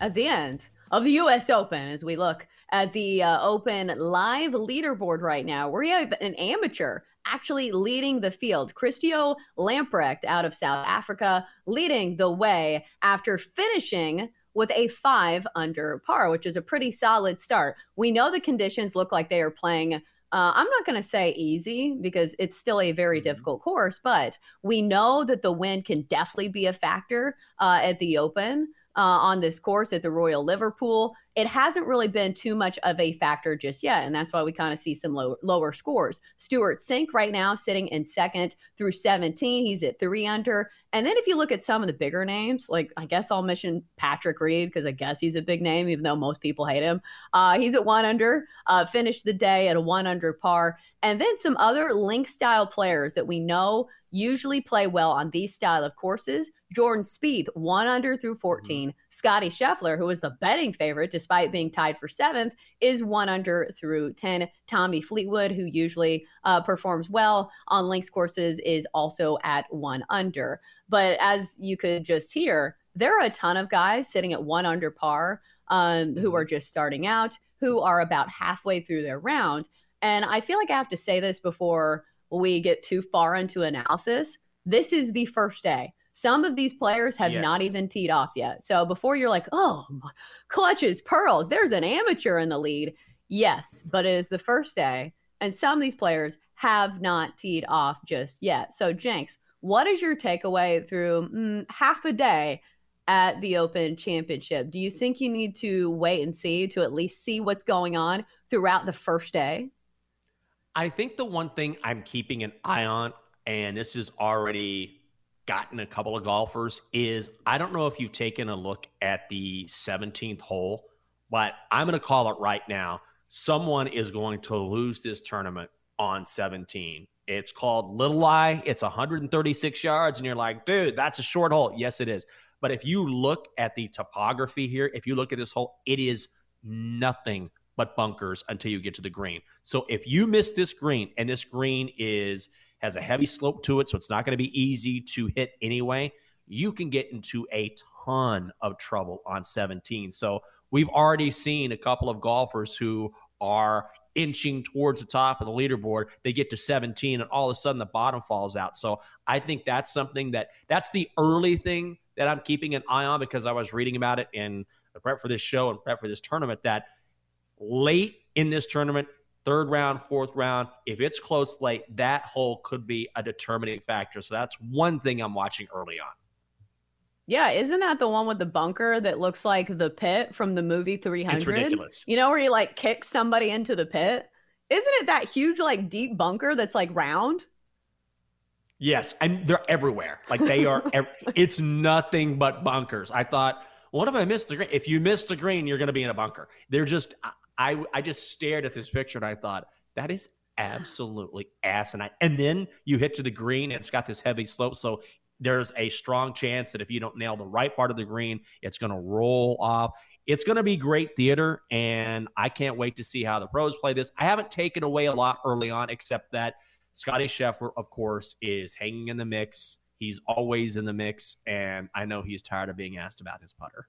at the end of the U.S. Open as we look at the uh, Open live leaderboard right now? We have an amateur actually leading the field. Christo Lamprecht out of South Africa leading the way after finishing with a five under par, which is a pretty solid start. We know the conditions look like they are playing. Uh, I'm not going to say easy because it's still a very mm-hmm. difficult course, but we know that the wind can definitely be a factor uh, at the Open uh, on this course at the Royal Liverpool. It hasn't really been too much of a factor just yet, and that's why we kind of see some low, lower scores. Stewart Cink right now sitting in second through 17. He's at three under. And then if you look at some of the bigger names, like I guess I'll mention Patrick Reed because I guess he's a big name, even though most people hate him. Uh, he's at one under, uh, finished the day at a one under par. And then some other link style players that we know usually play well on these style of courses. Jordan Spieth, one under through 14. Mm-hmm. Scotty Scheffler, who was the betting favorite despite being tied for seventh, is one under through 10. Tommy Fleetwood, who usually uh, performs well on links courses, is also at one under. But as you could just hear, there are a ton of guys sitting at one under par um, who mm-hmm. are just starting out, who are about halfway through their round. And I feel like I have to say this before we get too far into analysis. This is the first day. Some of these players have yes. not even teed off yet. So before you're like, oh, clutches, pearls, there's an amateur in the lead. Yes, but it is the first day. And some of these players have not teed off just yet. So, Jenks, what is your takeaway through mm, half a day at the Open Championship? Do you think you need to wait and see to at least see what's going on throughout the first day? I think the one thing I'm keeping an eye on, and this is already gotten a couple of golfers, is I don't know if you've taken a look at the 17th hole, but I'm going to call it right now. Someone is going to lose this tournament on 17. It's called Little Eye. It's 136 yards, and you're like, dude, that's a short hole. Yes, it is. But if you look at the topography here, if you look at this hole, it is nothing but bunkers until you get to the green. So if you miss this green, and this green is has a heavy slope to it, so it's not going to be easy to hit anyway, you can get into a ton of trouble on 17. So we've already seen a couple of golfers who are inching towards the top of the leaderboard. They get to 17 and all of a sudden the bottom falls out. So I think that's something that that's the early thing that I'm keeping an eye on because I was reading about it in prep for this show and prep for this tournament that late in this tournament, third round, fourth round, if it's close late, that hole could be a determining factor. So that's one thing I'm watching early on. Yeah, isn't that the one with the bunker that looks like the pit from the movie 300? It's ridiculous. You know where you like kick somebody into the pit? Isn't it that huge like deep bunker that's like round? Yes, and they're everywhere. Like they are ev- it's nothing but bunkers. I thought, what if I missed the green? If you missed the green, you're going to be in a bunker. They're just I I just stared at this picture and I thought that is absolutely asinine. And then you hit to the green and it's got this heavy slope, so there's a strong chance that if you don't nail the right part of the green, it's going to roll off. It's going to be great theater, and I can't wait to see how the pros play this. I haven't taken away a lot early on, except that Scotty Scheffler, of course, is hanging in the mix. He's always in the mix, and I know he's tired of being asked about his putter.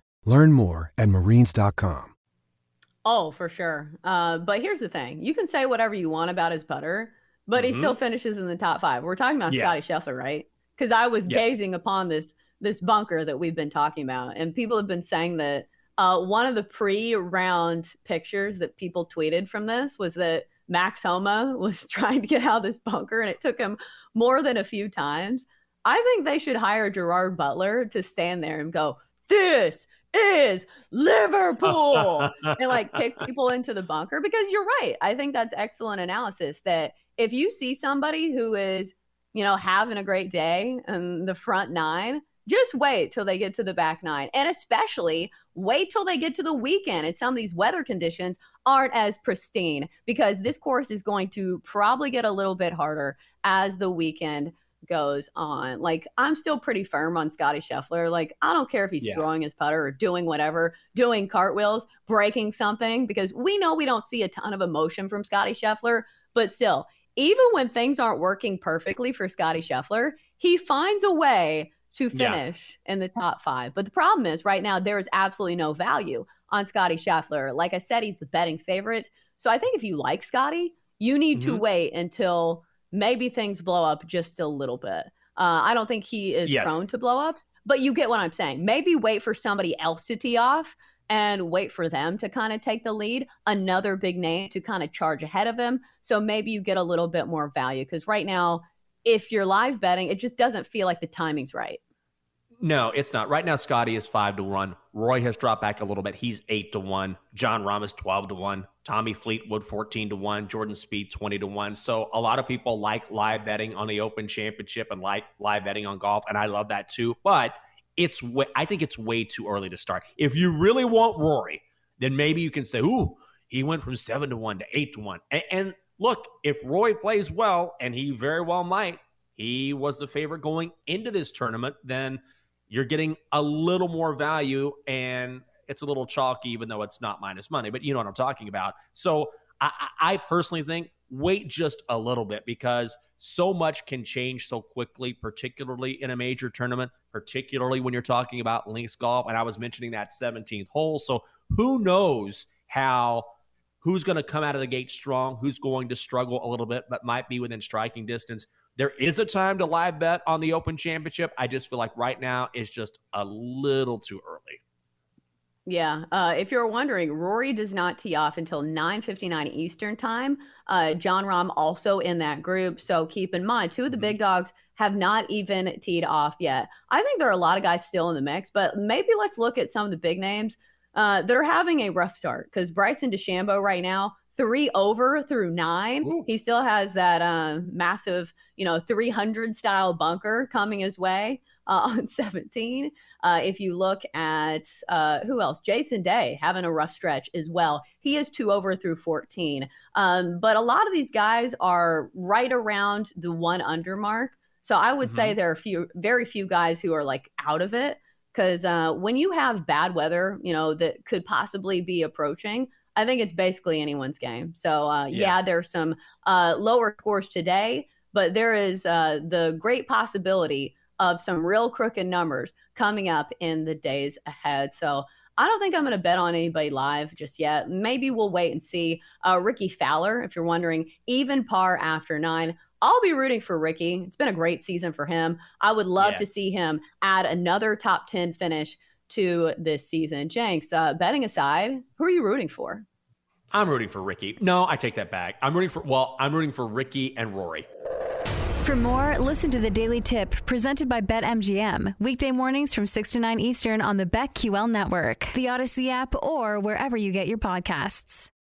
Learn more at marines.com. Oh, for sure. Uh, but here's the thing you can say whatever you want about his putter, but mm-hmm. he still finishes in the top five. We're talking about yes. Scotty Scheffler, right? Because I was yes. gazing upon this this bunker that we've been talking about, and people have been saying that uh, one of the pre-round pictures that people tweeted from this was that Max Homa was trying to get out of this bunker, and it took him more than a few times. I think they should hire Gerard Butler to stand there and go, "This is Liverpool," and like kick people into the bunker. Because you're right. I think that's excellent analysis. That if you see somebody who is, you know, having a great day in the front nine, just wait till they get to the back nine. And especially wait till they get to the weekend and some of these weather conditions aren't as pristine because this course is going to probably get a little bit harder as the weekend goes on. Like I'm still pretty firm on Scotty Scheffler. Like I don't care if he's yeah. throwing his putter or doing whatever, doing cartwheels, breaking something because we know we don't see a ton of emotion from Scotty Scheffler, but still, even when things aren't working perfectly for Scotty Scheffler, he finds a way to finish yeah. in the top five. But the problem is right now there is absolutely no value on Scotty Scheffler. Like I said, he's the betting favorite. So I think if you like Scotty, you need mm-hmm. to wait until maybe things blow up just a little bit. Uh, I don't think he is yes. prone to blowups, but you get what I'm saying. Maybe wait for somebody else to tee off and wait for them to kind of take the lead, another big name to kind of charge ahead of him. So maybe you get a little bit more value because right now if you're live betting, it just doesn't feel like the timing's right. No, it's not. Right now, Scotty is five to one. Roy has dropped back a little bit. He's eight to one. Jon Rahm is twelve to one. Tommy Fleetwood fourteen to one. Jordan Spieth twenty to one. So a lot of people like live betting on the Open Championship and like live betting on golf, and I love that too. But it's way, I think it's way too early to start. If you really want Rory, then maybe you can say, "Ooh, he went from seven to one to eight to one." and, and look, if Roy plays well, and he very well might, he was the favorite going into this tournament, then you're getting a little more value and it's a little chalky, even though it's not minus money, but you know what I'm talking about. So I, I personally think wait just a little bit because so much can change so quickly, particularly in a major tournament, particularly when you're talking about links golf. And I was mentioning that 17th hole. So who knows how who's going to come out of the gate strong, who's going to struggle a little bit, but might be within striking distance. There is a time to live bet on the Open Championship. I just feel like right now it's just a little too early. Yeah. Uh, if you're wondering, Rory does not tee off until 9:59 Eastern time. Uh, Jon Rahm also in that group, so keep in mind two of the mm-hmm. big dogs have not even teed off yet. I think there are a lot of guys still in the mix, but maybe let's look at some of the big names uh, that are having a rough start because Bryson DeChambeau right now three over through nine. Ooh. He still has that uh, massive, you know, 300 style bunker coming his way uh, on 17. Uh, if you look at uh, who else, Jason Day having a rough stretch as well. He is two over through 14. Um, but a lot of these guys are right around the one under mark. So I would mm-hmm. say there are few, very few guys who are like out of it because uh, when you have bad weather, you know, that could possibly be approaching, I think it's basically anyone's game. So, uh, yeah. yeah, there's some uh, lower scores today, but there is uh, the great possibility of some real crooked numbers coming up in the days ahead. So, I don't think I'm going to bet on anybody live just yet. Maybe we'll wait and see. Uh, Rickie Fowler, if you're wondering, even par after nine. I'll be rooting for Rickie. It's been a great season for him. I would love yeah. to see him add another top 10 finish to this season. Jenks, uh, betting aside, who are you rooting for? I'm rooting for Rickie. No, I take that back. I'm rooting for, well, I'm rooting for Rickie and Rory. For more, listen to the Daily Tip presented by BetMGM. Weekday mornings from 6 to 9 Eastern on the BetQL network, the Audacy app, or wherever you get your podcasts.